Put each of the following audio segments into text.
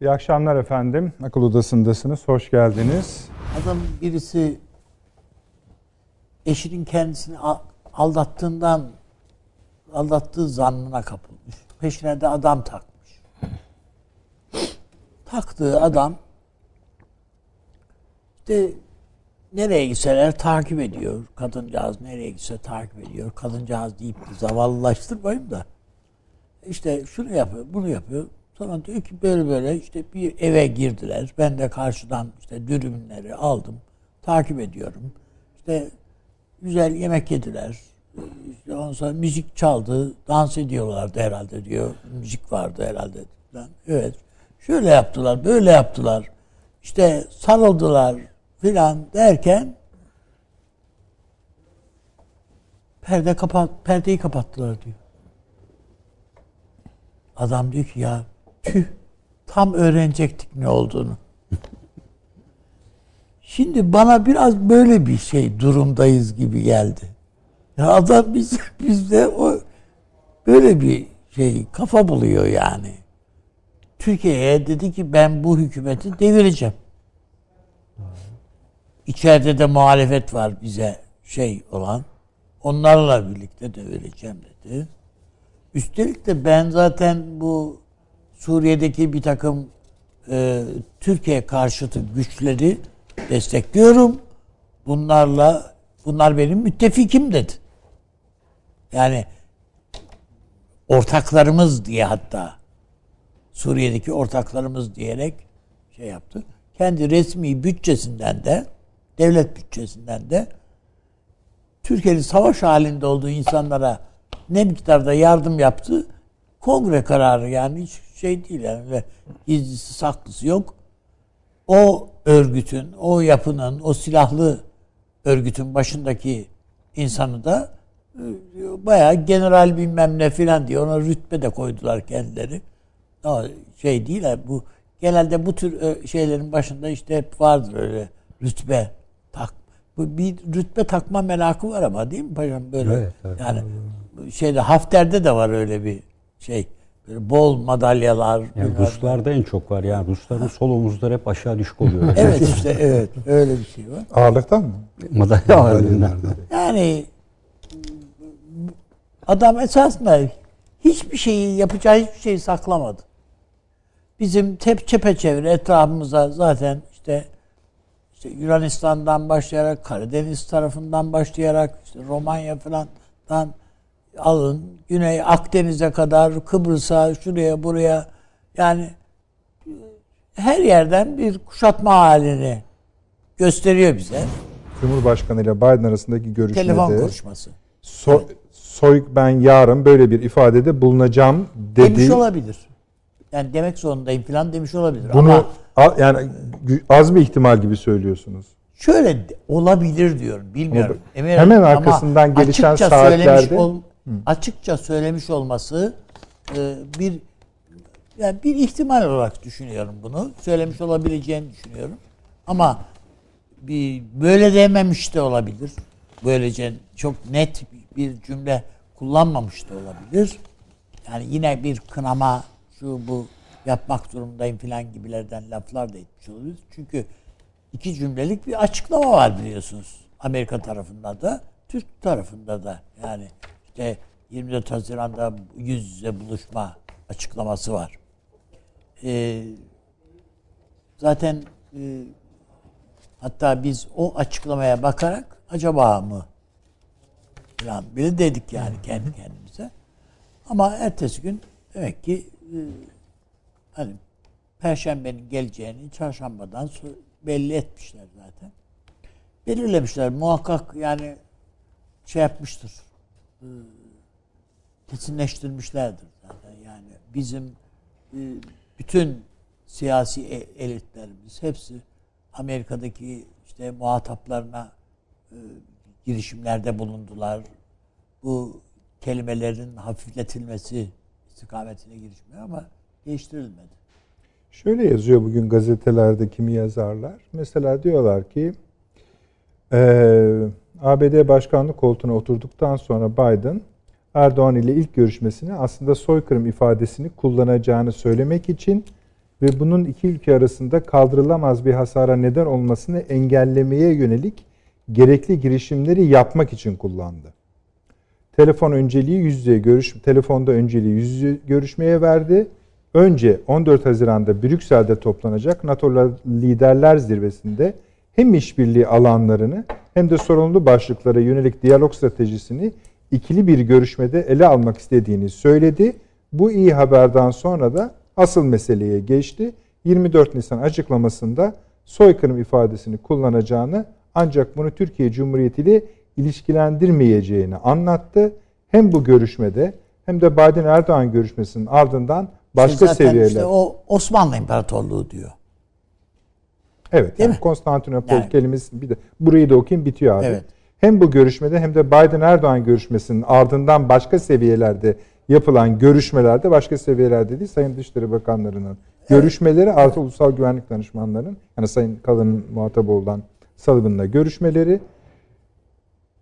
İyi akşamlar efendim. Akıl Odası'ndasınız. Hoş geldiniz. Adam birisi eşinin kendisini aldattığından aldattığı zannına kapılmış. Peşine de adam takmış. Taktığı adam işte nereye gitseler takip ediyor. Kadıncağız nereye gitse takip ediyor. Kadıncağız deyip de zavallılaştırmayayım da. İşte şunu yapıyor, bunu yapıyor. Sonra diyor ki böyle böyle işte bir eve girdiler. Ben de karşıdan işte dürümleri aldım. Takip ediyorum. İşte güzel yemek yediler. İşte ondan sonra müzik çaldı. Dans ediyorlardı herhalde diyor. Müzik vardı herhalde. Evet. Şöyle yaptılar, böyle yaptılar. İşte sarıldılar filan derken perde kapat perdeyi kapattılar diyor. Adam diyor ki ya tüh tam öğrenecektik ne olduğunu. Şimdi bana biraz böyle bir şey durumdayız gibi geldi. Ya adam biz bizde o böyle bir şey kafa buluyor yani. Türkiye'ye dedi ki ben bu hükümeti devireceğim. İçeride de muhalefet var bize şey olan. Onlarla birlikte devireceğim dedi. Üstelik de ben zaten bu Suriye'deki bir takım e, Türkiye karşıtı güçleri destekliyorum. Bunlarla bunlar benim müttefikim dedi. Yani ortaklarımız diye hatta Suriye'deki ortaklarımız diyerek şey yaptı. Kendi resmi bütçesinden de devlet bütçesinden de Türkiye'nin savaş halinde olduğu insanlara ne miktarda yardım yaptı kongre kararı yani hiç şey değil yani ve gizlisi saklısı yok. O örgütün, o yapının, o silahlı örgütün başındaki insanı da e, bayağı general bilmem ne filan diye ona rütbe de koydular kendileri. Ama şey değil yani bu genelde bu tür e, şeylerin başında işte hep vardır öyle rütbe tak. Bu bir rütbe takma merakı var ama değil mi paşam böyle? Evet, evet, yani şeyde Hafter'de de var öyle bir şey. Bol madalyalar. Yani Ruslarda en çok var. Yani Rusların sol omuzları hep aşağı düşük oluyor. evet işte evet. Öyle bir şey var. Ağırlıktan mı? Madalya ağırlığından. Yani adam esasında hiçbir şeyi yapacağı hiçbir şeyi saklamadı. Bizim tep çepeçevre etrafımıza zaten işte işte Yunanistan'dan başlayarak Karadeniz tarafından başlayarak işte Romanya falandan alın Güney Akdeniz'e kadar Kıbrıs'a şuraya buraya yani her yerden bir kuşatma halini gösteriyor bize. Cumhurbaşkanı ile Biden arasındaki görüşmede telefon konuşması. So, evet. Soy ben yarın böyle bir ifadede bulunacağım dedi. Demiş olabilir. Yani demek zorundayım falan demiş olabilir. Bunu Ama, yani az bir ihtimal gibi söylüyorsunuz. Şöyle olabilir diyorum. Bilmiyorum. Eminim. Hemen arkasından gelişen saatlerde ol, açıkça söylemiş olması e, bir yani bir ihtimal olarak düşünüyorum bunu. Söylemiş olabileceğini düşünüyorum. Ama bir böyle dememiş de olabilir. Böylece çok net bir cümle kullanmamış da olabilir. Yani yine bir kınama şu bu yapmak durumundayım filan gibilerden laflar da etmiş olabilir. Çünkü iki cümlelik bir açıklama var biliyorsunuz. Amerika tarafında da, Türk tarafında da. Yani işte 24 Haziran'da yüz yüze buluşma açıklaması var. Ee, zaten e, hatta biz o açıklamaya bakarak acaba mı falan bile dedik yani kendi kendimize. Ama ertesi gün demek ki e, hani Perşembenin geleceğini çarşambadan belli etmişler zaten. Belirlemişler muhakkak yani şey yapmıştır. E, kesinleştirmişlerdir zaten. Yani bizim e, bütün siyasi e, elitlerimiz hepsi Amerika'daki işte muhataplarına e, girişimlerde bulundular. Bu kelimelerin hafifletilmesi istikametine girişmiyor ama değiştirilmedi. Şöyle yazıyor bugün gazetelerde kimi yazarlar. Mesela diyorlar ki e, ABD başkanlık koltuğuna oturduktan sonra Biden Erdoğan ile ilk görüşmesini aslında soykırım ifadesini kullanacağını söylemek için ve bunun iki ülke arasında kaldırılamaz bir hasara neden olmasını engellemeye yönelik gerekli girişimleri yapmak için kullandı. Telefon önceliği yüz yüze görüş telefonda önceliği yüz yüze görüşmeye verdi. Önce 14 Haziran'da Brüksel'de toplanacak NATO Liderler Zirvesi'nde hem işbirliği alanlarını hem de sorunlu başlıklara yönelik diyalog stratejisini ikili bir görüşmede ele almak istediğini söyledi. Bu iyi haberden sonra da asıl meseleye geçti. 24 Nisan açıklamasında soykırım ifadesini kullanacağını ancak bunu Türkiye Cumhuriyeti ile ilişkilendirmeyeceğini anlattı. Hem bu görüşmede hem de Biden Erdoğan görüşmesinin ardından başka Zaten seviyeler. işte o Osmanlı İmparatorluğu diyor. Evet. Değil yani mi? Konstantinopol Yani. kelimesi bir de burayı da okuyayım bitiyor abi. Evet. Hem bu görüşmede hem de Biden Erdoğan görüşmesinin ardından başka seviyelerde yapılan görüşmelerde başka seviyelerde değil Sayın Dışişleri Bakanlarının görüşmeleri artı ulusal güvenlik danışmanlarının yani Sayın Kalın'ın muhatabı olan Sullivan'la görüşmeleri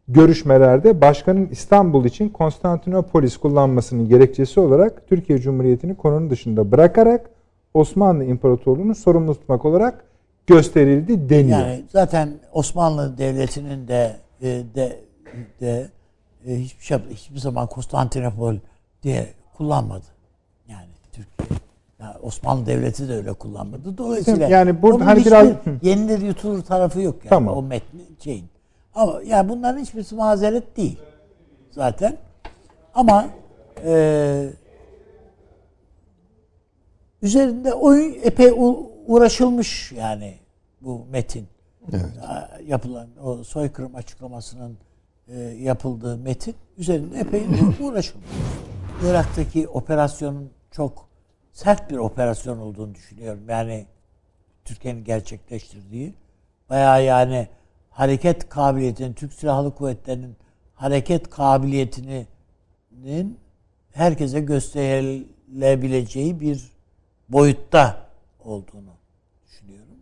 görüşmelerde başkanın İstanbul için Konstantinopolis kullanmasının gerekçesi olarak Türkiye Cumhuriyeti'ni konunun dışında bırakarak Osmanlı İmparatorluğu'nu sorumlu tutmak olarak gösterildi deniyor. Yani zaten Osmanlı Devleti'nin de e, de de e, hiçbir şey hiçbir zaman Konstantinopol diye kullanmadı. Yani Türkiye. Yani Osmanlı Devleti de öyle kullanmadı. Dolayısıyla Yani burada hani biraz- yenilir yutulur tarafı yok yani Tamam. o metnin şeyin. Ama yani bunların hiçbirisi mazeret değil zaten. Ama e, üzerinde oyun epey u- uğraşılmış yani bu metin. Ya- Yapılan o soykırım açıklamasının e, yapıldığı metin üzerinde epey uğraşılmış. Irak'taki operasyonun çok sert bir operasyon olduğunu düşünüyorum. Yani Türkiye'nin gerçekleştirdiği bayağı yani hareket kabiliyetinin Türk Silahlı Kuvvetleri'nin hareket kabiliyetinin herkese gösterilebileceği bir boyutta olduğunu düşünüyorum.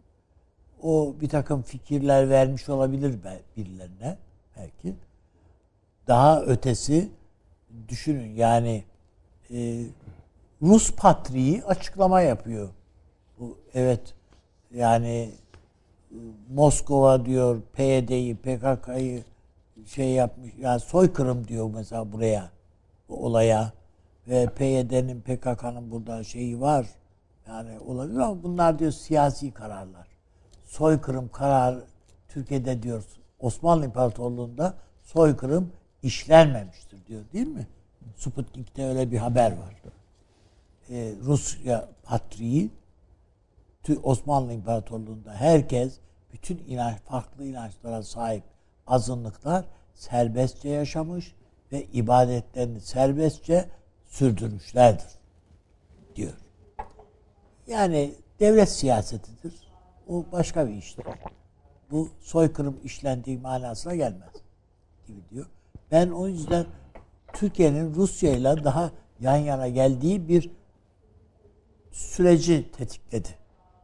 O bir takım fikirler vermiş olabilir birilerine belki. Daha ötesi düşünün yani e, Rus patriği açıklama yapıyor. Bu evet yani e, Moskova diyor PYD'yi, PKK'yı şey yapmış. Yani soykırım diyor mesela buraya bu olaya ve PYD'nin PKK'nın burada şeyi var. Yani olabilir ama bunlar diyor siyasi kararlar. Soykırım karar Türkiye'de diyor Osmanlı İmparatorluğu'nda soykırım işlenmemiştir diyor değil mi? Sputnik'te öyle bir haber var. Ee, Rusya patriği Osmanlı İmparatorluğu'nda herkes bütün inanç farklı inançlara sahip azınlıklar serbestçe yaşamış ve ibadetlerini serbestçe sürdürmüşlerdir diyor. Yani devlet siyasetidir. O başka bir iştir. Bu soykırım işlendiği manasına gelmez gibi diyor. Ben o yüzden Türkiye'nin Rusya ile daha yan yana geldiği bir süreci tetikledi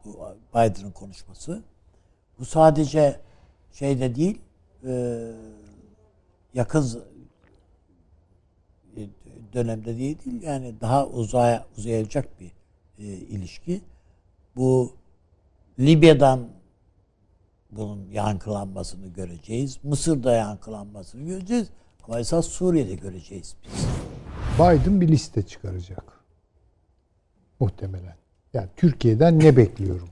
bu Biden'ın konuşması. Bu sadece şeyde değil, e, yakın dönemde değil, değil yani daha uzaya uzayacak bir e, ilişki. Bu Libya'dan bunun yankılanmasını göreceğiz. Mısır'da yankılanmasını göreceğiz. Ama esas Suriye'de göreceğiz biz. Biden bir liste çıkaracak. Muhtemelen. Yani Türkiye'den ne bekliyorum?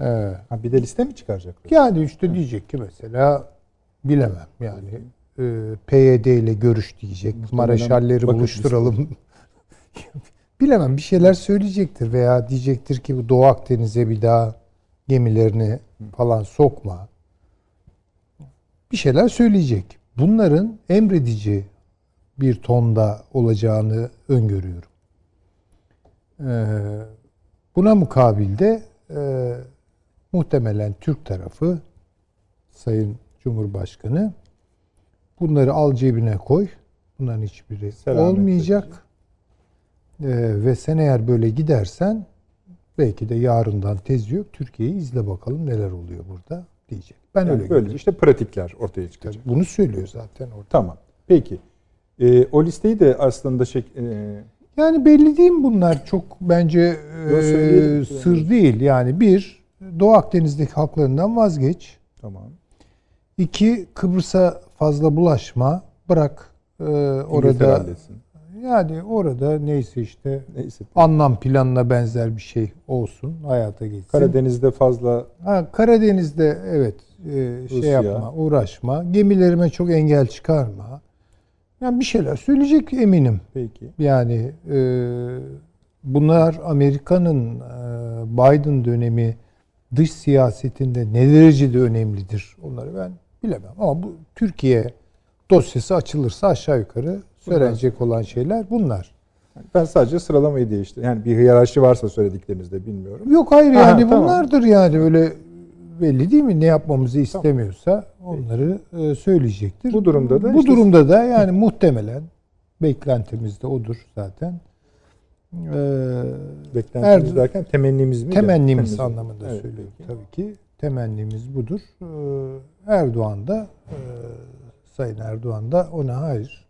Ee, Ha, bir de liste mi çıkaracaklar? yani işte diyecek ki mesela bilemem yani e, PYD ile görüş diyecek. Mareşalleri buluşturalım. bilemem bir şeyler söyleyecektir veya diyecektir ki bu Doğu Akdeniz'e bir daha gemilerini falan sokma. Bir şeyler söyleyecek. Bunların emredici bir tonda olacağını öngörüyorum. Ee, buna mukabil de e, muhtemelen Türk tarafı Sayın Cumhurbaşkanı bunları al cebine koy. Bunların hiçbiri Selametle olmayacak. Ee, ve sen eğer böyle gidersen belki de yarından tez yok. Türkiye'yi izle bakalım neler oluyor burada diyecek. Ben Yani öyle görüyorum. işte pratikler ortaya çıkacak. Bunu söylüyor zaten orada. Tamam. Peki. Ee, o listeyi de aslında şey, e, Yani belli değil mi bunlar? Çok bence e, Yok, söyleyelim. sır değil. Yani bir, Doğu Akdeniz'deki haklarından vazgeç. Tamam. İki, Kıbrıs'a fazla bulaşma. Bırak e, orada. Yani orada neyse işte Neyse. anlam planına benzer bir şey olsun. Hayata geçsin. Karadeniz'de fazla Ha, Karadeniz'de evet e, şey Rusya. yapma, uğraşma. Gemilerime çok engel çıkarma. Yani bir şeyler söyleyecek eminim. peki. Yani e, bunlar Amerika'nın e, Biden dönemi dış siyasetinde ne derecede önemlidir onları ben bilemem. Ama bu Türkiye dosyası açılırsa aşağı yukarı söylenecek olan şeyler bunlar. Ben sadece sıralamayı değiştirdim. Yani bir hiyerarşi varsa söylediklerinizde bilmiyorum. Yok hayır Aha, yani tamam. bunlardır yani öyle belli değil mi ne yapmamızı istemiyorsa onları e, söyleyecektir. Bu durumda da bu işte- durumda da yani muhtemelen beklentimiz de odur zaten. Ee, Beklentimiz Er- derken temennimiz mi? temennimiz Temennimiz. anlamında Evet, söylüyorum tabii ki. Temennimiz budur. Ee, Erdoğan da e, Sayın Erdoğan da ona hayır.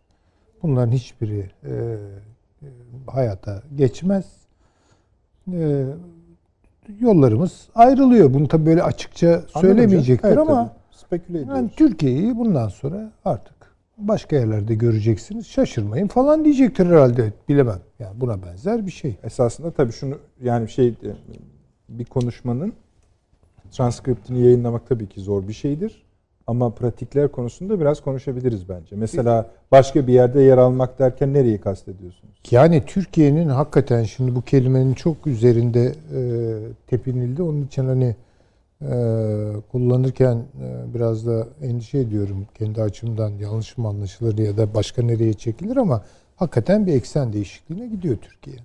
Bunların hiçbiri e, e, hayata geçmez. E, yollarımız ayrılıyor. Bunu tabii böyle açıkça söylemeyecektir. Evet, ama speküle ediyoruz. yani Türkiye'yi bundan sonra artık başka yerlerde göreceksiniz. Şaşırmayın falan diyecektir herhalde. Bilemem. Yani buna benzer bir şey. Esasında tabii şunu yani şey bir konuşmanın transkriptini yayınlamak tabii ki zor bir şeydir. Ama pratikler konusunda biraz konuşabiliriz bence. Mesela başka bir yerde yer almak derken nereyi kastediyorsunuz? Yani Türkiye'nin hakikaten şimdi bu kelimenin çok üzerinde e, tepinildi. Onun için hani e, kullanırken e, biraz da endişe ediyorum kendi açımdan yanlış mı anlaşılır ya da başka nereye çekilir ama hakikaten bir eksen değişikliğine gidiyor Türkiye.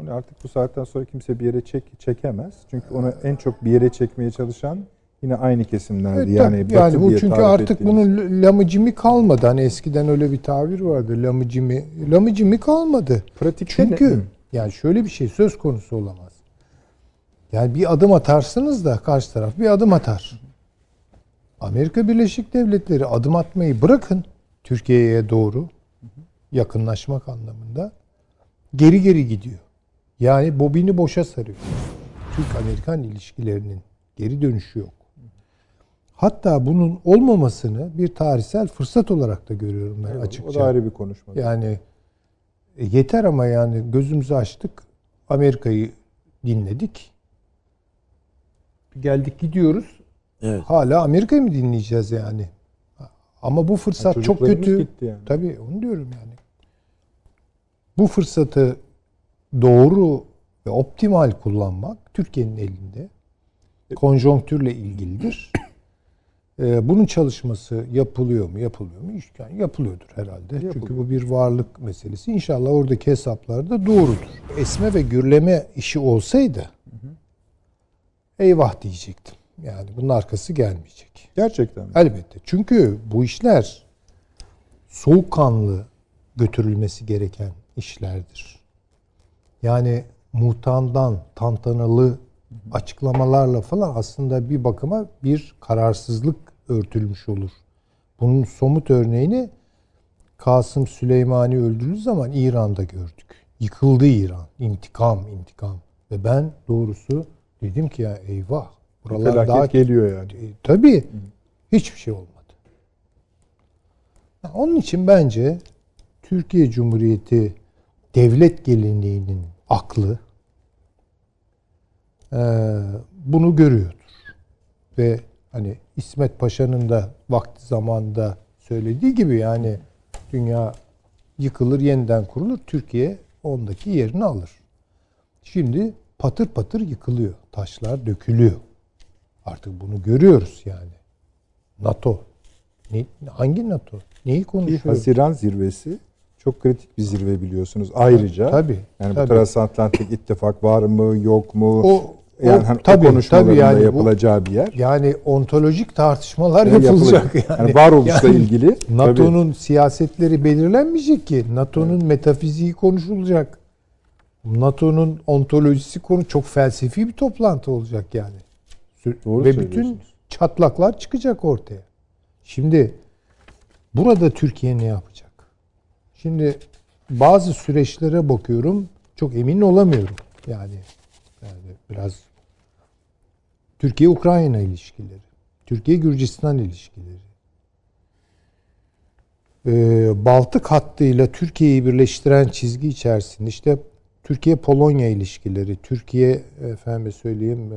Onu artık bu saatten sonra kimse bir yere çek, çekemez. Çünkü onu en çok bir yere çekmeye çalışan yine aynı kesimlerdi. Evet, yani tabii. yani bu çünkü artık ettiğimiz. bunun lamıcimi kalmadı. Hani eskiden öyle bir tabir vardı. Lamıcimi. Lamıcimi kalmadı. pratikte ne- Çünkü Hı. yani şöyle bir şey söz konusu olamaz. Yani bir adım atarsınız da karşı taraf bir adım atar. Amerika Birleşik Devletleri adım atmayı bırakın Türkiye'ye doğru yakınlaşmak anlamında geri geri gidiyor. Yani bobini boşa sarıyor. Türk-Amerikan ilişkilerinin geri dönüşü yok. Hatta bunun olmamasını bir tarihsel fırsat olarak da görüyorum ben Eyvallah, açıkça. O da ayrı bir konuşma. Yani e, yeter ama yani gözümüzü açtık. Amerika'yı dinledik. Geldik gidiyoruz. Evet. Hala Amerika'yı mı dinleyeceğiz yani? Ama bu fırsat çok çocuklarımız kötü. gitti yani. Tabii onu diyorum yani. Bu fırsatı doğru ve optimal kullanmak Türkiye'nin elinde. Konjonktürle ilgilidir. Ee, bunun çalışması yapılıyor mu? Yapılıyor mu? Yani yapılıyordur herhalde. Çünkü bu bir varlık meselesi. İnşallah oradaki hesaplar da doğrudur. Esme ve gürleme işi olsaydı eyvah diyecektim. Yani bunun arkası gelmeyecek. Gerçekten mi? Elbette. Çünkü bu işler soğukkanlı götürülmesi gereken işlerdir. Yani muhtamdan tantanalı açıklamalarla falan aslında bir bakıma bir kararsızlık örtülmüş olur. Bunun somut örneğini Kasım Süleymani öldürüldüğü zaman İran'da gördük. Yıkıldı İran. İntikam, intikam. Ve ben doğrusu dedim ki ya eyvah. Buralar Felaket daha geliyor yani. e, tabii hiçbir şey olmadı. Onun için bence Türkiye Cumhuriyeti devlet geleneğinin aklı bunu görüyordur. Ve hani İsmet Paşa'nın da vakti zamanında söylediği gibi yani dünya yıkılır yeniden kurulur Türkiye ondaki yerini alır. Şimdi patır patır yıkılıyor. Taşlar dökülüyor. Artık bunu görüyoruz yani. NATO. Ne, hangi NATO? Neyi konuşuyoruz? Haziran zirvesi çok kritik bir zirve biliyorsunuz. Ayrıca Tabii. yani tabii. bu transatlantik ittifak var mı yok mu? O, yani o- hani tabii, o konuşmaların tabii yani da bu- yapılacağı bir yer. yani ontolojik tartışmalar Yani yapılacak yapılacak. yani. Yani varoluşla Yani ilgili. NATO'nun siyasetleri belirlenmeyecek ki. NATO'nun metafiziği konuşulacak. NATO'nun ontolojisi konu çok felsefi bir toplantı olacak yani. Doğru Ve bütün çatlaklar çıkacak ortaya. Şimdi burada Türkiye ne yapacak? Şimdi bazı süreçlere bakıyorum. Çok emin olamıyorum. Yani yani biraz Türkiye Ukrayna ilişkileri, Türkiye Gürcistan ilişkileri. Ee, Baltık hattıyla Türkiye'yi birleştiren çizgi içerisinde işte Türkiye Polonya ilişkileri, Türkiye efendim söyleyeyim e,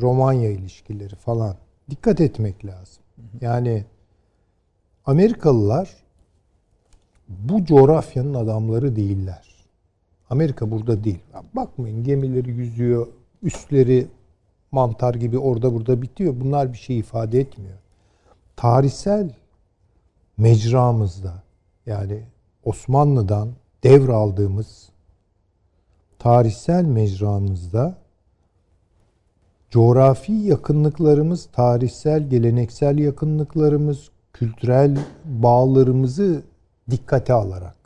Romanya ilişkileri falan dikkat etmek lazım. Yani Amerikalılar bu coğrafyanın adamları değiller. Amerika burada değil. Bakmayın gemileri yüzüyor, üstleri mantar gibi orada burada bitiyor. Bunlar bir şey ifade etmiyor. Tarihsel mecramızda yani Osmanlı'dan devraldığımız tarihsel mecramızda coğrafi yakınlıklarımız, tarihsel, geleneksel yakınlıklarımız, kültürel bağlarımızı dikkate alarak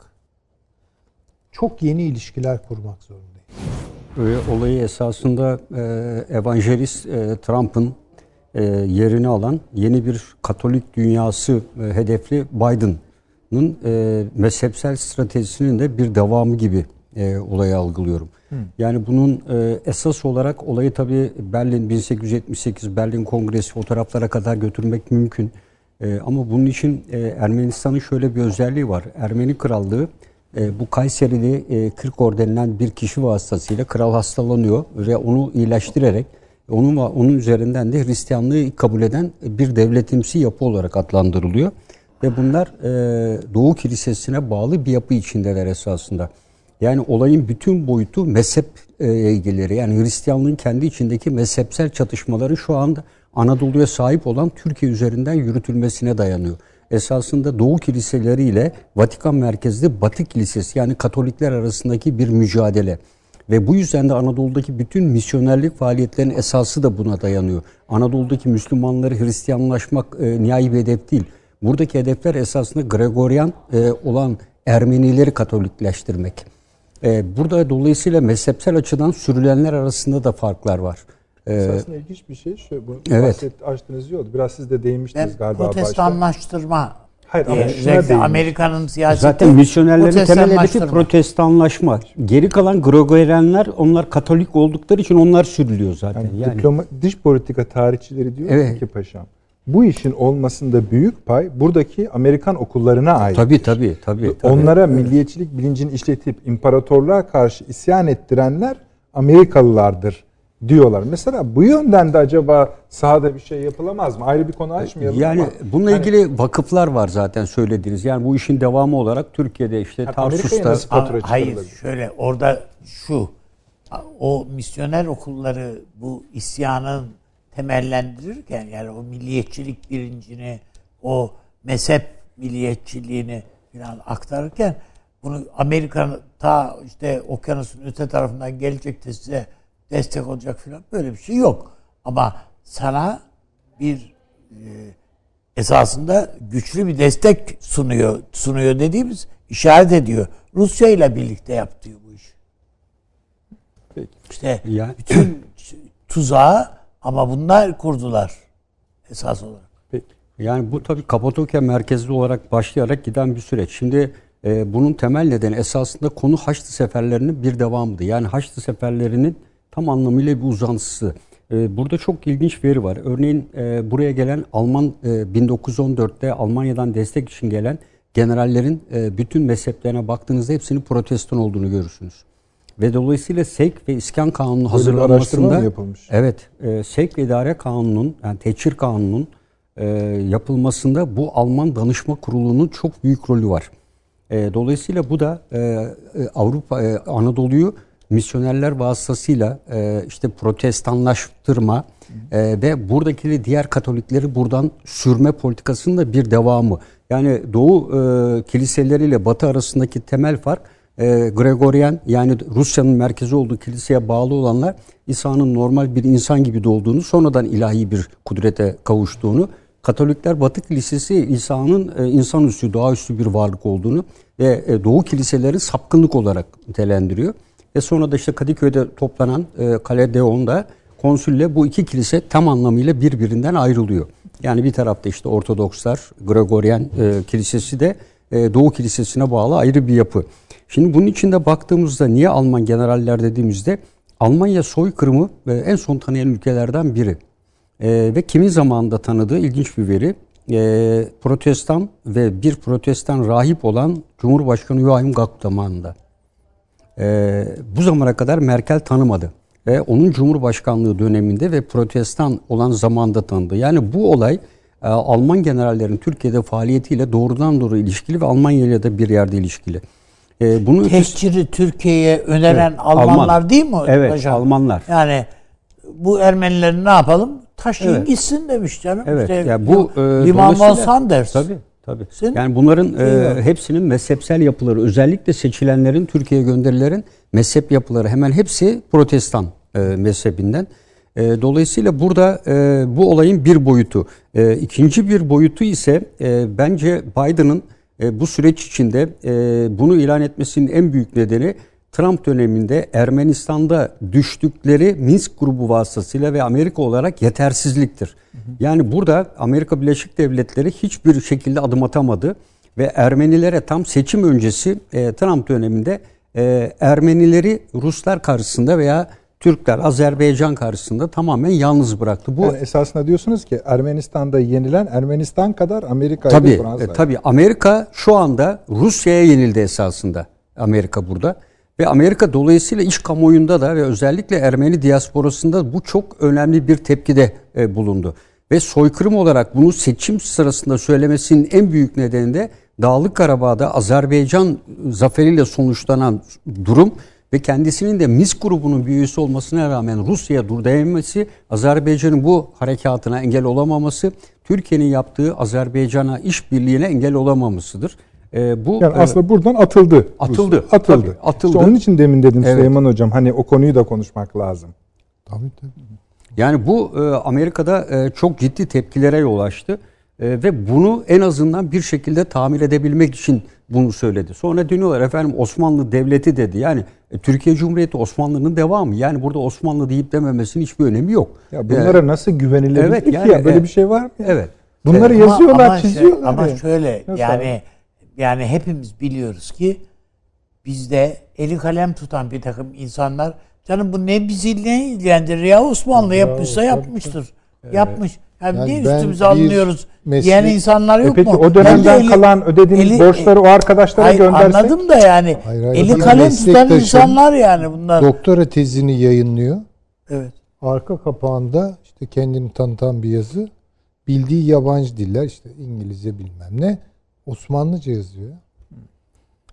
çok yeni ilişkiler kurmak zorundayız. Ee, olayı esasında e, evangelist e, Trump'ın e, yerini alan yeni bir Katolik dünyası e, hedefli Biden'ın e, mezhepsel stratejisinin de bir devamı gibi e, olayı algılıyorum. Yani bunun e, esas olarak olayı tabii Berlin 1878 Berlin Kongresi fotoğraflara kadar götürmek mümkün. E, ama bunun için e, Ermenistan'ın şöyle bir özelliği var. Ermeni Krallığı e, bu Kayserili e, Kirkor denilen bir kişi vasıtasıyla kral hastalanıyor ve onu iyileştirerek onun onun üzerinden de Hristiyanlığı kabul eden bir devletimsi yapı olarak adlandırılıyor. Ve bunlar e, Doğu Kilisesi'ne bağlı bir yapı içindeler esasında. Yani olayın bütün boyutu mezhep e, ilgileri. Yani Hristiyanlığın kendi içindeki mezhepsel çatışmaları şu anda Anadolu'ya sahip olan Türkiye üzerinden yürütülmesine dayanıyor. Esasında Doğu kiliseleri ile Vatikan merkezli Batı kilisesi yani Katolikler arasındaki bir mücadele. Ve bu yüzden de Anadolu'daki bütün misyonerlik faaliyetlerinin esası da buna dayanıyor. Anadolu'daki Müslümanları Hristiyanlaşmak e, nihai bir hedef değil. Buradaki hedefler esasında Gregorian e, olan Ermenileri Katolikleştirmek. E, burada dolayısıyla mezhepsel açıdan sürülenler arasında da farklar var. E, Esasında ilginç bir şey. Şöyle, bu Evet. bahset, açtığınız iyi oldu. Biraz siz de değinmiştiniz Ben galiba başta. protestanlaştırma Hayır, ama diye şuna. Amerika'nın siyaseti Zaten misyonerlerin temel hedefi protestanlaşma. Geri kalan Gregorianler onlar Katolik oldukları için onlar sürülüyor zaten. Yani, Yani, diploma, dış politika tarihçileri diyor Evet. ki paşam bu işin olmasında büyük pay buradaki Amerikan okullarına ait. tabii tabii tabii. tabii. Onlara milliyetçilik bilincini işletip imparatorluğa karşı isyan ettirenler Amerikalılardır diyorlar. Mesela bu yönden de acaba sahada bir şey yapılamaz mı? Ayrı bir konu açmayalım Yani ama bununla hani ilgili vakıflar var zaten söylediğiniz. Yani bu işin devamı olarak Türkiye'de işte Amerika'ya Tarsus'ta Ama Hayır şöyle orada şu o misyoner okulları bu isyanın temellendirirken yani o milliyetçilik bilincini o mezhep milliyetçiliğini falan aktarırken bunu Amerika'nın ta işte okyanusun öte tarafından gelecek de size destek olacak falan böyle bir şey yok. Ama sana bir e, esasında güçlü bir destek sunuyor. Sunuyor dediğimiz işaret ediyor. Rusya ile birlikte yaptığı bu iş. Peki. İşte Ya- bütün tuzağı ama bunlar kurdular esas olarak. Peki. Yani bu tabii Kapadokya merkezli olarak başlayarak giden bir süreç. Şimdi e, bunun temel nedeni esasında konu Haçlı seferlerinin bir devamıydı. Yani Haçlı seferlerinin tam anlamıyla bir uzantısı. E, burada çok ilginç veri var. Örneğin e, buraya gelen Alman e, 1914'te Almanya'dan destek için gelen generallerin e, bütün mezheplerine baktığınızda hepsinin protestan olduğunu görürsünüz. Ve dolayısıyla Sevk ve İskan Kanunu hazırlanmasında mı yapılmış? Evet, e, Sevk ve İdare Kanunu'nun yani Teçhir Kanunu'nun e, yapılmasında bu Alman Danışma Kurulu'nun çok büyük rolü var. E, dolayısıyla bu da e, e, Avrupa e, Anadolu'yu misyonerler vasıtasıyla e, işte protestanlaştırma e, ve buradaki diğer Katolikleri buradan sürme politikasının da bir devamı. Yani Doğu e, kiliseleriyle Batı arasındaki temel fark e, Gregorian yani Rusya'nın merkezi olduğu kiliseye bağlı olanlar İsa'nın normal bir insan gibi doğduğunu sonradan ilahi bir kudrete kavuştuğunu Katolikler Batı Kilisesi İsa'nın e, insanüstü, doğaüstü bir varlık olduğunu ve e, Doğu kiliseleri sapkınlık olarak nitelendiriyor. Ve sonra da işte Kadıköy'de toplanan e, Kale Deon'da konsülle bu iki kilise tam anlamıyla birbirinden ayrılıyor. Yani bir tarafta işte Ortodokslar, Gregorian e, kilisesi de e, Doğu Kilisesi'ne bağlı ayrı bir yapı. Şimdi bunun içinde baktığımızda niye Alman generaller dediğimizde Almanya soykırımı e, en son tanıyan ülkelerden biri. E, ve kimin zamanında tanıdığı ilginç bir veri. E, protestan ve bir protestan rahip olan Cumhurbaşkanı Joachim Gauck zamanında. E, bu zamana kadar Merkel tanımadı. Ve onun Cumhurbaşkanlığı döneminde ve protestan olan zamanda tanıdı. Yani bu olay e, Alman generallerin Türkiye'de faaliyetiyle doğrudan doğru ilişkili ve Almanya ile de bir yerde ilişkili. E, bunun ötesi- Tehciri Türkiye'ye öneren Evet, Almanlar Alman. değil mi Evet, hocam? Almanlar. Yani bu Ermenileri ne yapalım? Taşıyın Evet. gitsin demiş canım. Evet. İşte ya bu e, Liman von dolayısıyla- Sanders. Tabii. Tabii. Sen- Yani bunların e, hepsinin mezhepsel yapıları, özellikle seçilenlerin Türkiye'ye gönderilerin mezhep yapıları hemen hepsi Protestan e, mezhebinden. E, dolayısıyla burada e, bu olayın bir boyutu. E, ikinci bir boyutu ise e, bence Biden'ın e, bu süreç içinde e, bunu ilan etmesinin en büyük nedeni Trump döneminde Ermenistan'da düştükleri Minsk grubu vasıtasıyla ve Amerika olarak yetersizliktir. Yani burada Amerika Birleşik Devletleri hiçbir şekilde adım atamadı ve Ermenilere tam seçim öncesi e, Trump döneminde e, Ermenileri Ruslar karşısında veya Türkler Azerbaycan karşısında tamamen yalnız bıraktı. Bu Yani esasında diyorsunuz ki Ermenistan'da yenilen Ermenistan kadar Amerika'yı Tabii, Fransa. e, tabii. Amerika şu anda Rusya'ya yenildi esasında. Amerika burada. Ve Amerika dolayısıyla iş kamuoyunda da ve özellikle Ermeni diasporasında bu çok önemli bir tepkide e, bulundu. Ve soykırım olarak bunu seçim sırasında söylemesinin en büyük nedeni de Dağlık Karabağ'da Azerbaycan zaferiyle sonuçlanan durum ve kendisinin de Minsk grubunun bir üyesi olmasına rağmen Rusya'ya dur dayanması, Azerbaycan'ın bu harekatına engel olamaması, Türkiye'nin yaptığı Azerbaycan'a işbirliğine engel olamamasıdır. Ee, bu Yani e, aslında buradan atıldı. Atıldı, Rusya. Atıldı. tabii, atıldı. İşte onun için demin dedim Evet. Süleyman Hocam hani o konuyu da konuşmak lazım. Tabii tabii. Yani bu e, Amerika'da e, çok ciddi tepkilere yol açtı. E, ve bunu en azından bir şekilde tamir edebilmek için bunu söyledi. Sonra dönüyorlar efendim Osmanlı Devleti dedi. Yani e, Türkiye Cumhuriyeti Osmanlı'nın devamı. Yani burada Osmanlı deyip dememesinin hiçbir önemi yok. Ya bunlara nasıl güvenilebilir Evet, ki yani, ya? Böyle e, bir şey var mı? Evet. Bunları Ama- yazıyorlar, ama çiziyorlar. ama ya. şöyle Nasıl yani yani hepimiz biliyoruz ki bizde eli kalem tutan bir takım insanlar canım bu ne bizi ne ilgilendirir ya Osmanlı yapmışsa tabii, yapmıştır. Yapmış. Yani, Yani niye üstümüze alınıyoruz meslek- diyen insanlar E yok peki mu? o dönemden eli- kalan ödediğiniz eli- borçları o arkadaşlara Hayır, göndersek. Anladım da yani. Hayır, hayır. eli kalem tutan insanlar yani bunlar. Doktora tezini yayınlıyor. Evet. Arka kapağında işte kendini tanıtan bir yazı. Bildiği yabancı diller işte İngilizce bilmem ne. Osmanlıca yazıyor.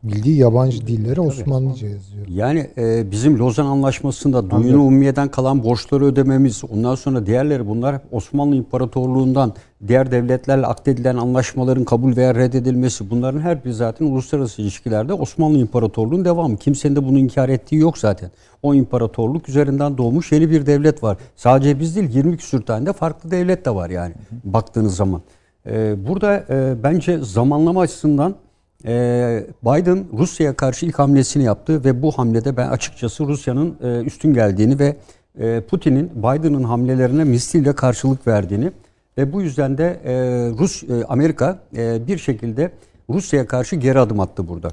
Bildiği yabancı dilleri Osmanlıca yazıyor. Yani e, bizim Lozan Anlaşması'nda duyunu ummiyeden kalan borçları ödememiz, ondan sonra diğerleri bunlar hep Osmanlı İmparatorluğu'ndan diğer devletlerle akdedilen anlaşmaların kabul veya reddedilmesi bunların her biri zaten uluslararası ilişkilerde Osmanlı İmparatorluğu'nun devamı. Kimsenin de bunu inkar ettiği yok zaten. O imparatorluk üzerinden doğmuş yeni bir devlet var. Sadece biz değil 20 küsür tane de farklı devlet de var yani baktığınız zaman. E, burada e, bence zamanlama açısından ee, Biden Rusya'ya karşı ilk hamlesini yaptı ve bu hamlede ben açıkçası Rusya'nın e, üstün geldiğini ve e, Putin'in Biden'ın hamlelerine misliyle karşılık verdiğini ve bu yüzden de e, Rus e, Amerika e, bir şekilde Rusya'ya karşı geri adım attı burada.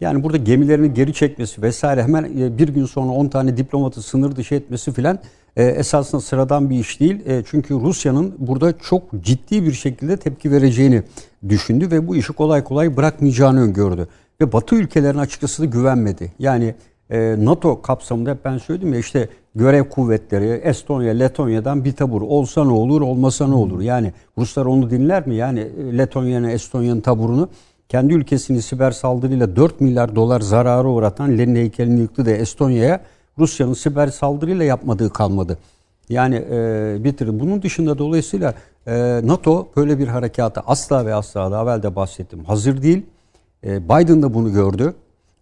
Yani burada gemilerini geri çekmesi vesaire hemen e, bir gün sonra 10 tane diplomatı sınır dışı etmesi filan e, esasında sıradan bir iş değil. E, çünkü Rusya'nın burada çok ciddi bir şekilde tepki vereceğini düşündü ve bu işi kolay kolay bırakmayacağını öngördü. Ve Batı ülkelerine açıkçası da güvenmedi. Yani e, NATO kapsamında hep ben söyledim ya işte görev kuvvetleri Estonya, Letonya'dan bir tabur olsa ne olur, olmasa ne olur? Yani Ruslar onu dinler mi? Yani Letonya'nın, Estonya'nın taburunu kendi ülkesini siber saldırıyla 4 milyar dolar zararı uğratan Lenin heykelini yıktı da Estonya'ya Rusya'nın siber saldırıyla yapmadığı kalmadı. Yani e, bitirdi. Bunun dışında dolayısıyla e, NATO böyle bir harekata asla ve asla daha evvel de bahsettim. Hazır değil. E, Biden da bunu gördü.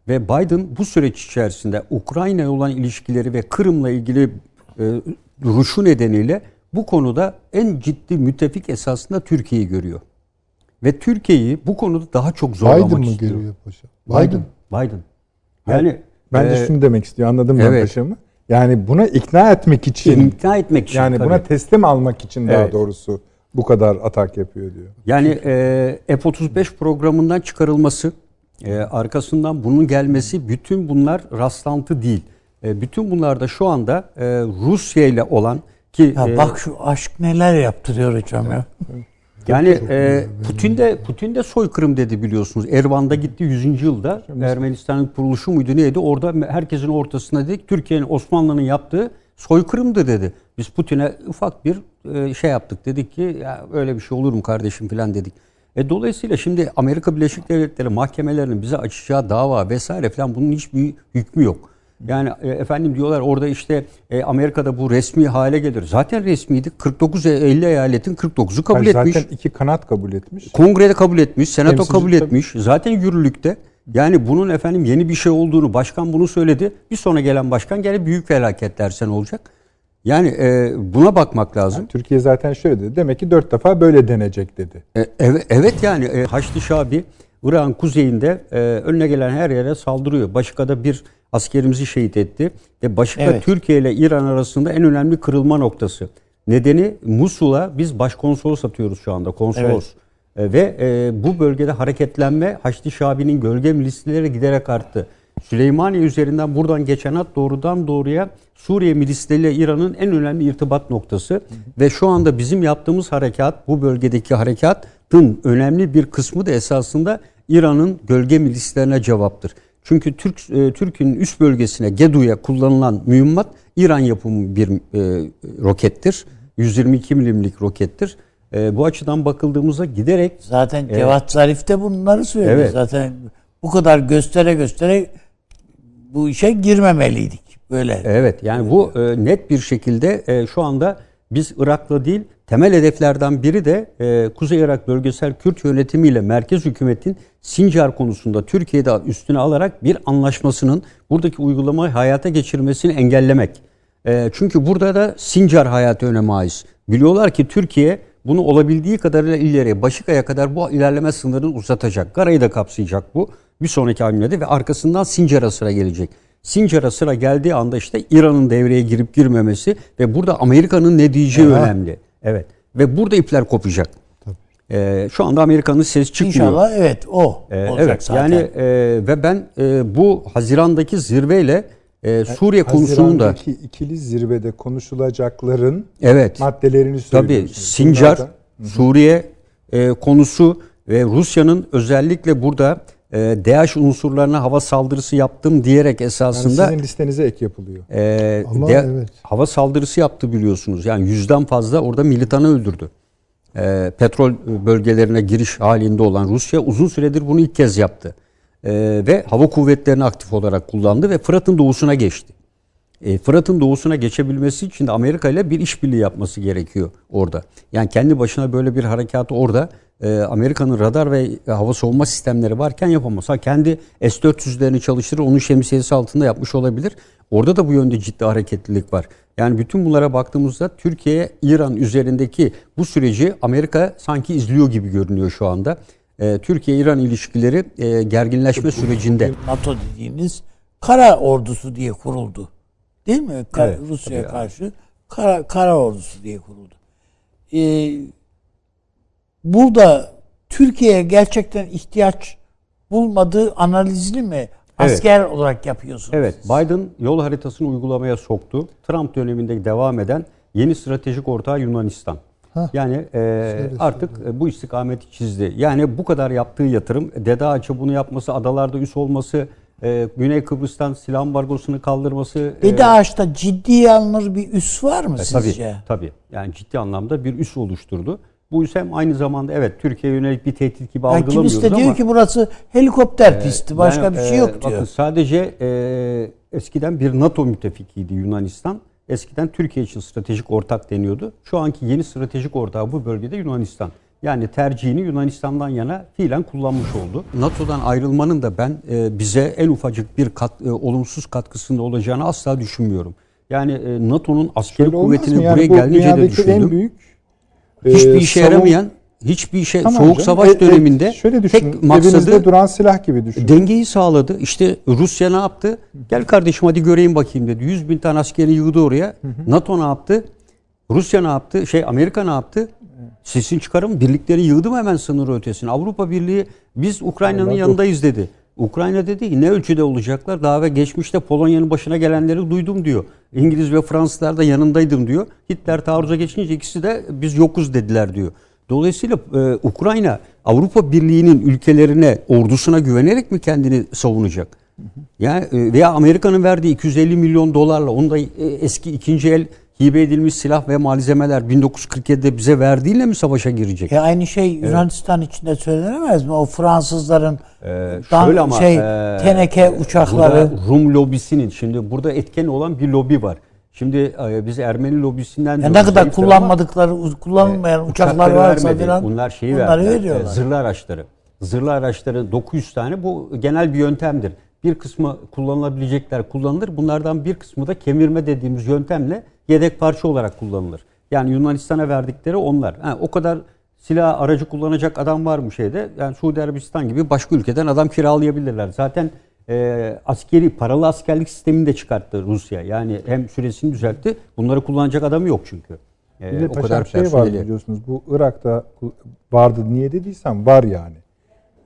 Ve Biden bu süreç içerisinde Ukrayna olan ilişkileri ve Kırım'la ilgili e, duruşu nedeniyle bu konuda en ciddi müttefik esasında Türkiye'yi görüyor. Ve Türkiye'yi bu konuda daha çok zorlamak Biden mı istiyor. görüyor paşa? Biden. Biden. Yani Bence e, şunu demek istiyor. Anladım ben evet. paşamı. Yani buna ikna etmek için ikna etmek için yani tabii. buna teslim almak için daha Evet. doğrusu bu kadar atak yapıyor diyor. Yani e, F-35 programından çıkarılması, e, arkasından bunun gelmesi bütün bunlar rastlantı değil. E, bütün bunlar da şu anda e, Rusya ile olan ki Ya e, bak şu aşk neler yaptırıyor hocam ya. Yani e, Putin de Putin de soykırım dedi biliyorsunuz. Ervan'da gitti 100. yılda Ermenistan'ın kuruluşu muydu neydi? Orada herkesin ortasında dedik Türkiye'nin Osmanlı'nın yaptığı soykırımdı dedi. Biz Putin'e ufak bir e, şey yaptık. Dedik ki ya öyle bir şey olur mu kardeşim falan dedik. E, dolayısıyla şimdi Amerika Birleşik Devletleri mahkemelerinin bize açacağı dava vesaire falan bunun hiçbir hükmü yok. Yani e, efendim diyorlar orada işte e, Amerika'da bu resmi hale gelir. Zaten resmiydi. 49 50 eyaletin 49'u kabul Hayır, etmiş. Zaten iki kanat kabul etmiş. Kongrede kabul etmiş, senato kabul etmiş. Zaten yürürlükte. Yani bunun efendim yeni bir şey olduğunu başkan bunu söyledi. Bir sonra gelen başkan gene büyük felaket dersen olacak. Yani e, buna bakmak lazım. Türkiye zaten şöyle dedi. Demek ki dört defa böyle denecek dedi. E, evet, evet yani e, Haçlı Şabi Irak'ın kuzeyinde e, önüne gelen her yere saldırıyor. Başika'da bir askerimizi şehit etti. Ve Başika Evet. Türkiye ile İran arasında en önemli kırılma noktası. Nedeni Musul'a biz başkonsolos atıyoruz şu anda. Konsolos. E, ve e, bu bölgede hareketlenme Haçlı Şabi'nin gölge milisleri giderek arttı. Süleymaniye üzerinden buradan geçen hat doğrudan doğruya Suriye milisleriyle İran'ın en önemli irtibat noktası. Ve şu anda bizim yaptığımız harekat, bu bölgedeki harekatın önemli bir kısmı da esasında İran'ın gölge milislerine cevaptır. Çünkü Türk e, Türk'ün üst bölgesine Gedu'ya kullanılan mühimmat İran yapımı bir e, rokettir. 122 milimlik rokettir. E, bu açıdan bakıldığımızda giderek Zaten Cevat Zarif de bunları söylüyor. Evet. Zaten bu kadar göstere göstere bu işe girmemeliydik. Böyle. Evet yani bu e, net bir şekilde e, şu anda biz Irak'la değil temel hedeflerden biri de e, Kuzey Irak Bölgesel Kürt Yönetimi ile merkez hükümetin Sincar konusunda Türkiye'de üstüne alarak bir anlaşmasının buradaki uygulamayı hayata geçirmesini engellemek. E, çünkü burada da Sincar hayatı öneme ait. Biliyorlar ki Türkiye bunu olabildiği kadarıyla ileriye, Başika'ya kadar bu ilerleme sınırını uzatacak. Garayı da kapsayacak bu bir sonraki hamlede ve arkasından Sincar'a sıra gelecek. Sincar'a sıra geldiği anda işte İran'ın devreye girip girmemesi ve burada Amerika'nın ne diyeceği Aha. önemli. Evet. Ve burada ipler kopacak. Ee, şu anda Amerika'nın ses çıkmıyor. İnşallah evet o Ee, olacak evet zaten. yani e, ve ben e, bu Haziran'daki zirveyle e, Suriye konusunu da ikili zirvede konuşulacakların evet maddelerini tabii söylüyorsunuz. Sincar Bunlar da- Suriye e, konusu ve Rusya'nın özellikle burada e, DAEŞ unsurlarına hava saldırısı yaptım diyerek yani esasında sizin listenize ek yapılıyor. Ee, Ama de- evet. hava saldırısı yaptı biliyorsunuz. Yani yüzden fazla orada militanı öldürdü. Ee, petrol bölgelerine giriş halinde olan Rusya uzun süredir bunu ilk kez yaptı. Ee, ve hava kuvvetlerini aktif olarak kullandı ve Fırat'ın doğusuna geçti. E, Fırat'ın doğusuna geçebilmesi için de Amerika ile bir işbirliği yapması gerekiyor orada. Yani kendi başına böyle bir harekatı orada e, Amerika'nın radar ve hava savunma sistemleri varken yapamaz. Ha kendi S-400'lerini çalıştırır, onun şemsiyesi altında yapmış olabilir. Orada da bu yönde ciddi hareketlilik var. Yani bütün bunlara baktığımızda Türkiye, İran üzerindeki bu süreci Amerika sanki izliyor gibi görünüyor şu anda. E, Türkiye-İran ilişkileri e, gerginleşme sürecinde. NATO dediğiniz kara ordusu diye kuruldu. Değil mi? Ka- Evet, Rusya'ya karşı kara, kara ordusu diye kuruldu. Ee, burada Türkiye'ye gerçekten ihtiyaç bulmadığı analizini mi asker olarak yapıyorsunuz? Evet, Biden yol haritasını uygulamaya soktu. Trump döneminde devam eden yeni stratejik ortağı Yunanistan. Hah. Yani e, artık e, bu istikameti çizdi. Yani bu kadar yaptığı yatırım, Dede Ağaç'a bunu yapması, adalarda üs olması, e, Güney Kıbrıs'tan silah ambargosunu kaldırması. e, Dede Ağaç'ta ciddiye alınır bir üs var mı e, sizce? Tabii, tabii. Yani ciddi anlamda bir üs oluşturdu. Bu hem aynı zamanda evet Türkiye'ye yönelik bir tehdit gibi Yani algılamıyoruz kimisi de ama... diyor ki burası helikopter pisti, başka Yani, bir şey e, yok diyor. Bakın sadece e, eskiden bir NATO müttefikiydi Yunanistan. Eskiden Türkiye için stratejik ortak deniyordu. Şu anki yeni stratejik ortağı bu bölgede Yunanistan. Yani tercihini Yunanistan'dan yana fiilen kullanmış oldu. NATO'dan ayrılmanın da ben e, bize en ufacık bir kat, e, olumsuz katkısında olacağını asla düşünmüyorum. Yani e, NATO'nun askeri Şöyle kuvvetinin? Yani buraya bu gelince de düşündüm. en büyük Hiçbir e, işe savun- yaramayan, hiçbir şey Tamam soğuk canım. savaş E, e, döneminde şöyle düşünün. tek maksadı duran silah gibi düşünün. dengeyi sağladı. İşte Rusya ne yaptı? Gel kardeşim hadi göreyim bakayım dedi. 100 bin tane askeri yığdı oraya. NATO ne yaptı? Rusya ne yaptı? Şey Amerika ne yaptı? Sesini çıkarım birlikleri yığdı mı hemen sınır ötesine? Avrupa Birliği biz Ukrayna'nın yanındayız dedi. Ukrayna dedi ki ne ölçüde olacaklar? Daha ve geçmişte Polonya'nın başına gelenleri duydum diyor. İngiliz ve Fransızlar da yanındaydım diyor. Hitler taarruza geçince ikisi de biz yokuz dediler diyor. Dolayısıyla e, Ukrayna Avrupa Birliği'nin ülkelerine, ordusuna güvenerek mi kendini savunacak? Yani e, veya Amerika'nın verdiği 250 milyon dolarla onu da e, eski ikinci el hibe edilmiş silah ve malzemeler 1947'de bize verdiğiyle mi savaşa girecek? E aynı şey Yunanistan için de söylenemez mi? O Fransızların Ee, şöyle ama şey e, teneke uçakları Rum lobisinin şimdi burada etken olan bir lobi var. Şimdi e, biz Ermeni lobisinden ya ne kadar zayıftır ama, kullanmadıkları kullanılmayan e, uçaklar varsa falan Bunlar şeyi onları verdiler. veriyorlar. e, Zırhlı araçları. Zırhlı araçları 900 tane bu genel bir yöntemdir. Bir kısmı kullanılabilecekler kullanılır. Bunlardan bir kısmı da kemirme dediğimiz yöntemle yedek parça olarak kullanılır. Yani Yunanistan'a verdikleri onlar. Ha, o kadar silah aracı kullanacak adam var mı şeyde? Yani Suudi Arabistan gibi başka ülkeden adam kiralayabilirler. Zaten e, askeri paralı askerlik sistemini de çıkarttı Rusya. Yani hem süresini düzeltti. Bunları kullanacak adam yok çünkü. E, Bir de o kadar şey var personeli. biliyorsunuz bu Irak'ta vardı niye dediysem var yani.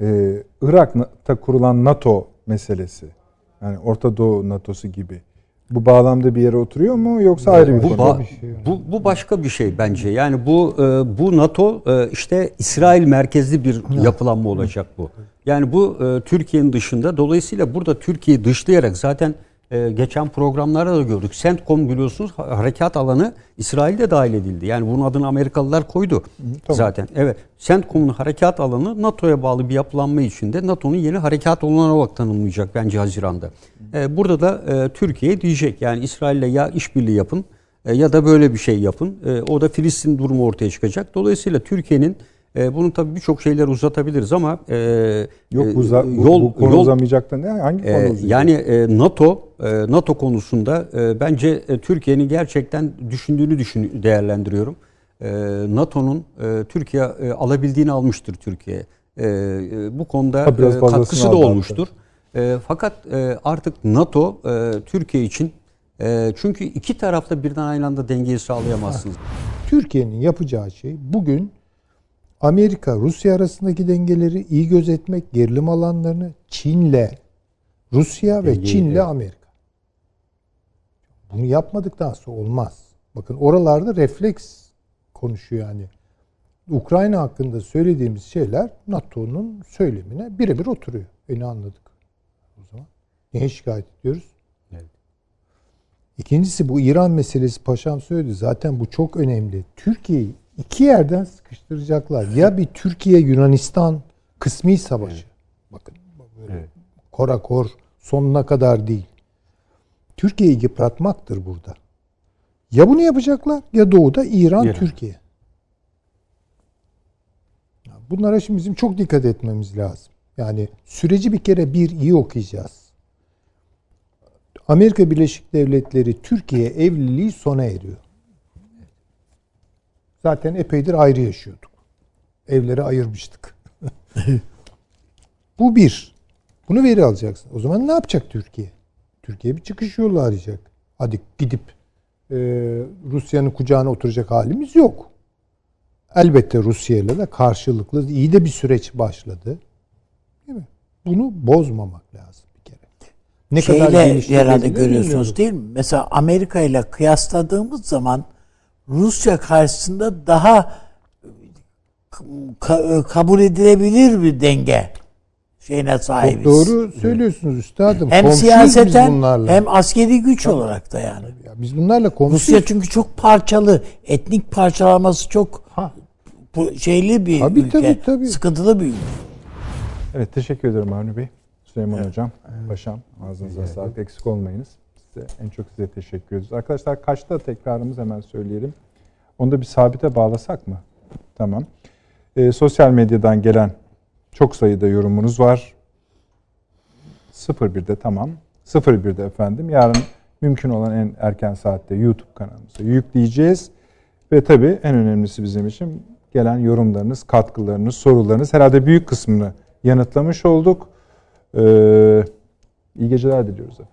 Ee, Irak'ta kurulan NATO meselesi. Yani Orta Doğu NATO'su gibi. Bu bağlamda bir yere oturuyor mu yoksa ayrı bir Bu, konu? ba- mu? bu bu başka bir şey bence. Yani bu e, bu NATO e, işte İsrail merkezli bir yapılanma olacak bu. Yani bu e, Türkiye'nin dışında dolayısıyla burada Türkiye'yi dışlayarak zaten e, geçen programlarda da gördük. CENTCOM biliyorsunuz ha- harekat alanı İsrail'de dahil edildi. Yani bunun adını Amerikalılar koydu tamam. zaten. Evet. CENTCOM'un harekat alanı NATO'ya bağlı bir yapılanma içinde NATO'nun yeni harekat alanı olarak tanımlayacak bence Haziran'da. E, burada da e, Türkiye diyecek yani İsrail'le ya işbirliği yapın e, ya da böyle bir şey yapın. E, o da Filistin durumu ortaya çıkacak. Dolayısıyla Türkiye'nin e, bunun tabii birçok şeyler uzatabiliriz ama e, Yok bu, e, za- bu, yol bu konu yol uzamayacak da ne? Hangi konu ee, uzayacak? yani e, NATO e, NATO konusunda e, bence e, Türkiye'nin gerçekten düşündüğünü düşün değerlendiriyorum. E, NATO'nun e, Türkiye e, alabildiğini almıştır Türkiye. E, e, bu konuda Ha, biraz e, katkısı da olmuştur. E, fakat e, artık NATO e, Türkiye için e, çünkü iki tarafta birden aynı anda dengeyi sağlayamazsınız. Türkiye'nin yapacağı şey bugün Amerika Rusya arasındaki dengeleri iyi gözetmek, gerilim alanlarını Çin'le Rusya ve Çin'le. Amerika. Bunu yapmadıktan sonra olmaz. Bakın oralarda refleks konuşuyor yani. Ukrayna hakkında söylediğimiz şeyler NATO'nun söylemine birebir oturuyor. Ne anladık o zaman? Niye şikayet ediyoruz? Evet. İkincisi bu İran meselesi paşam söyledi. Zaten bu çok önemli. Türkiye'yi iki yerden sıkıştıracaklar. Ya bir Türkiye Yunanistan kısmi savaşı. Bakın böyle Evet. korakor sonuna kadar değil. Türkiye'yi yıpratmaktır burada. Ya bunu yapacaklar ya doğuda İran, İran. Türkiye. Bunlara şimdi bizim çok dikkat etmemiz lazım. Yani süreci bir kere bir iyi okuyacağız. Amerika Birleşik Devletleri Türkiye evliliği sona eriyor. Zaten epeydir ayrı yaşıyorduk. Evleri ayırmıştık. Bu bir. Bunu veri alacaksın. O zaman ne yapacak Türkiye? Türkiye bir çıkış yolu arayacak. Hadi gidip e, Rusya'nın kucağına oturacak halimiz yok. Elbette Rusya ile de karşılıklı iyi de bir süreç başladı. Değil mi? Bunu bozmamak lazım bir kere. Ne Şeyle genişletebilir herhalde bilmiyorum. görüyorsunuz değil mi? Mesela Amerika ile kıyasladığımız zaman Rusya karşısında daha ka- kabul edilebilir bir denge şeyine sahibiz. Çok doğru söylüyorsunuz üstadım. Hem Komşuyuz siyaseten biz bunlarla. hem askeri güç olarak da yani. Ya biz bunlarla komşuyuz. Rusya çünkü çok parçalı, etnik parçalaması çok Ha. bu- şeyli bir Tabii, ülke. tabii, tabii. Sıkıntılı bir ülke. Evet teşekkür ederim Avni Bey. Süleyman Hocam, Paşam ağzınıza sağlık eksik olmayınız. Size, en çok size teşekkür ediyoruz. Arkadaşlar kaçta tekrarımız hemen söyleyelim. Onu da bir sabite bağlasak mı? Tamam. Ee, sosyal medyadan gelen çok sayıda yorumunuz var. 01'de tamam. 01'de efendim. Yarın mümkün olan en erken saatte YouTube kanalımıza yükleyeceğiz. Ve tabii en önemlisi bizim için gelen yorumlarınız, katkılarınız, sorularınız herhalde büyük kısmını yanıtlamış olduk. Ee, iyi geceler diliyoruz efendim.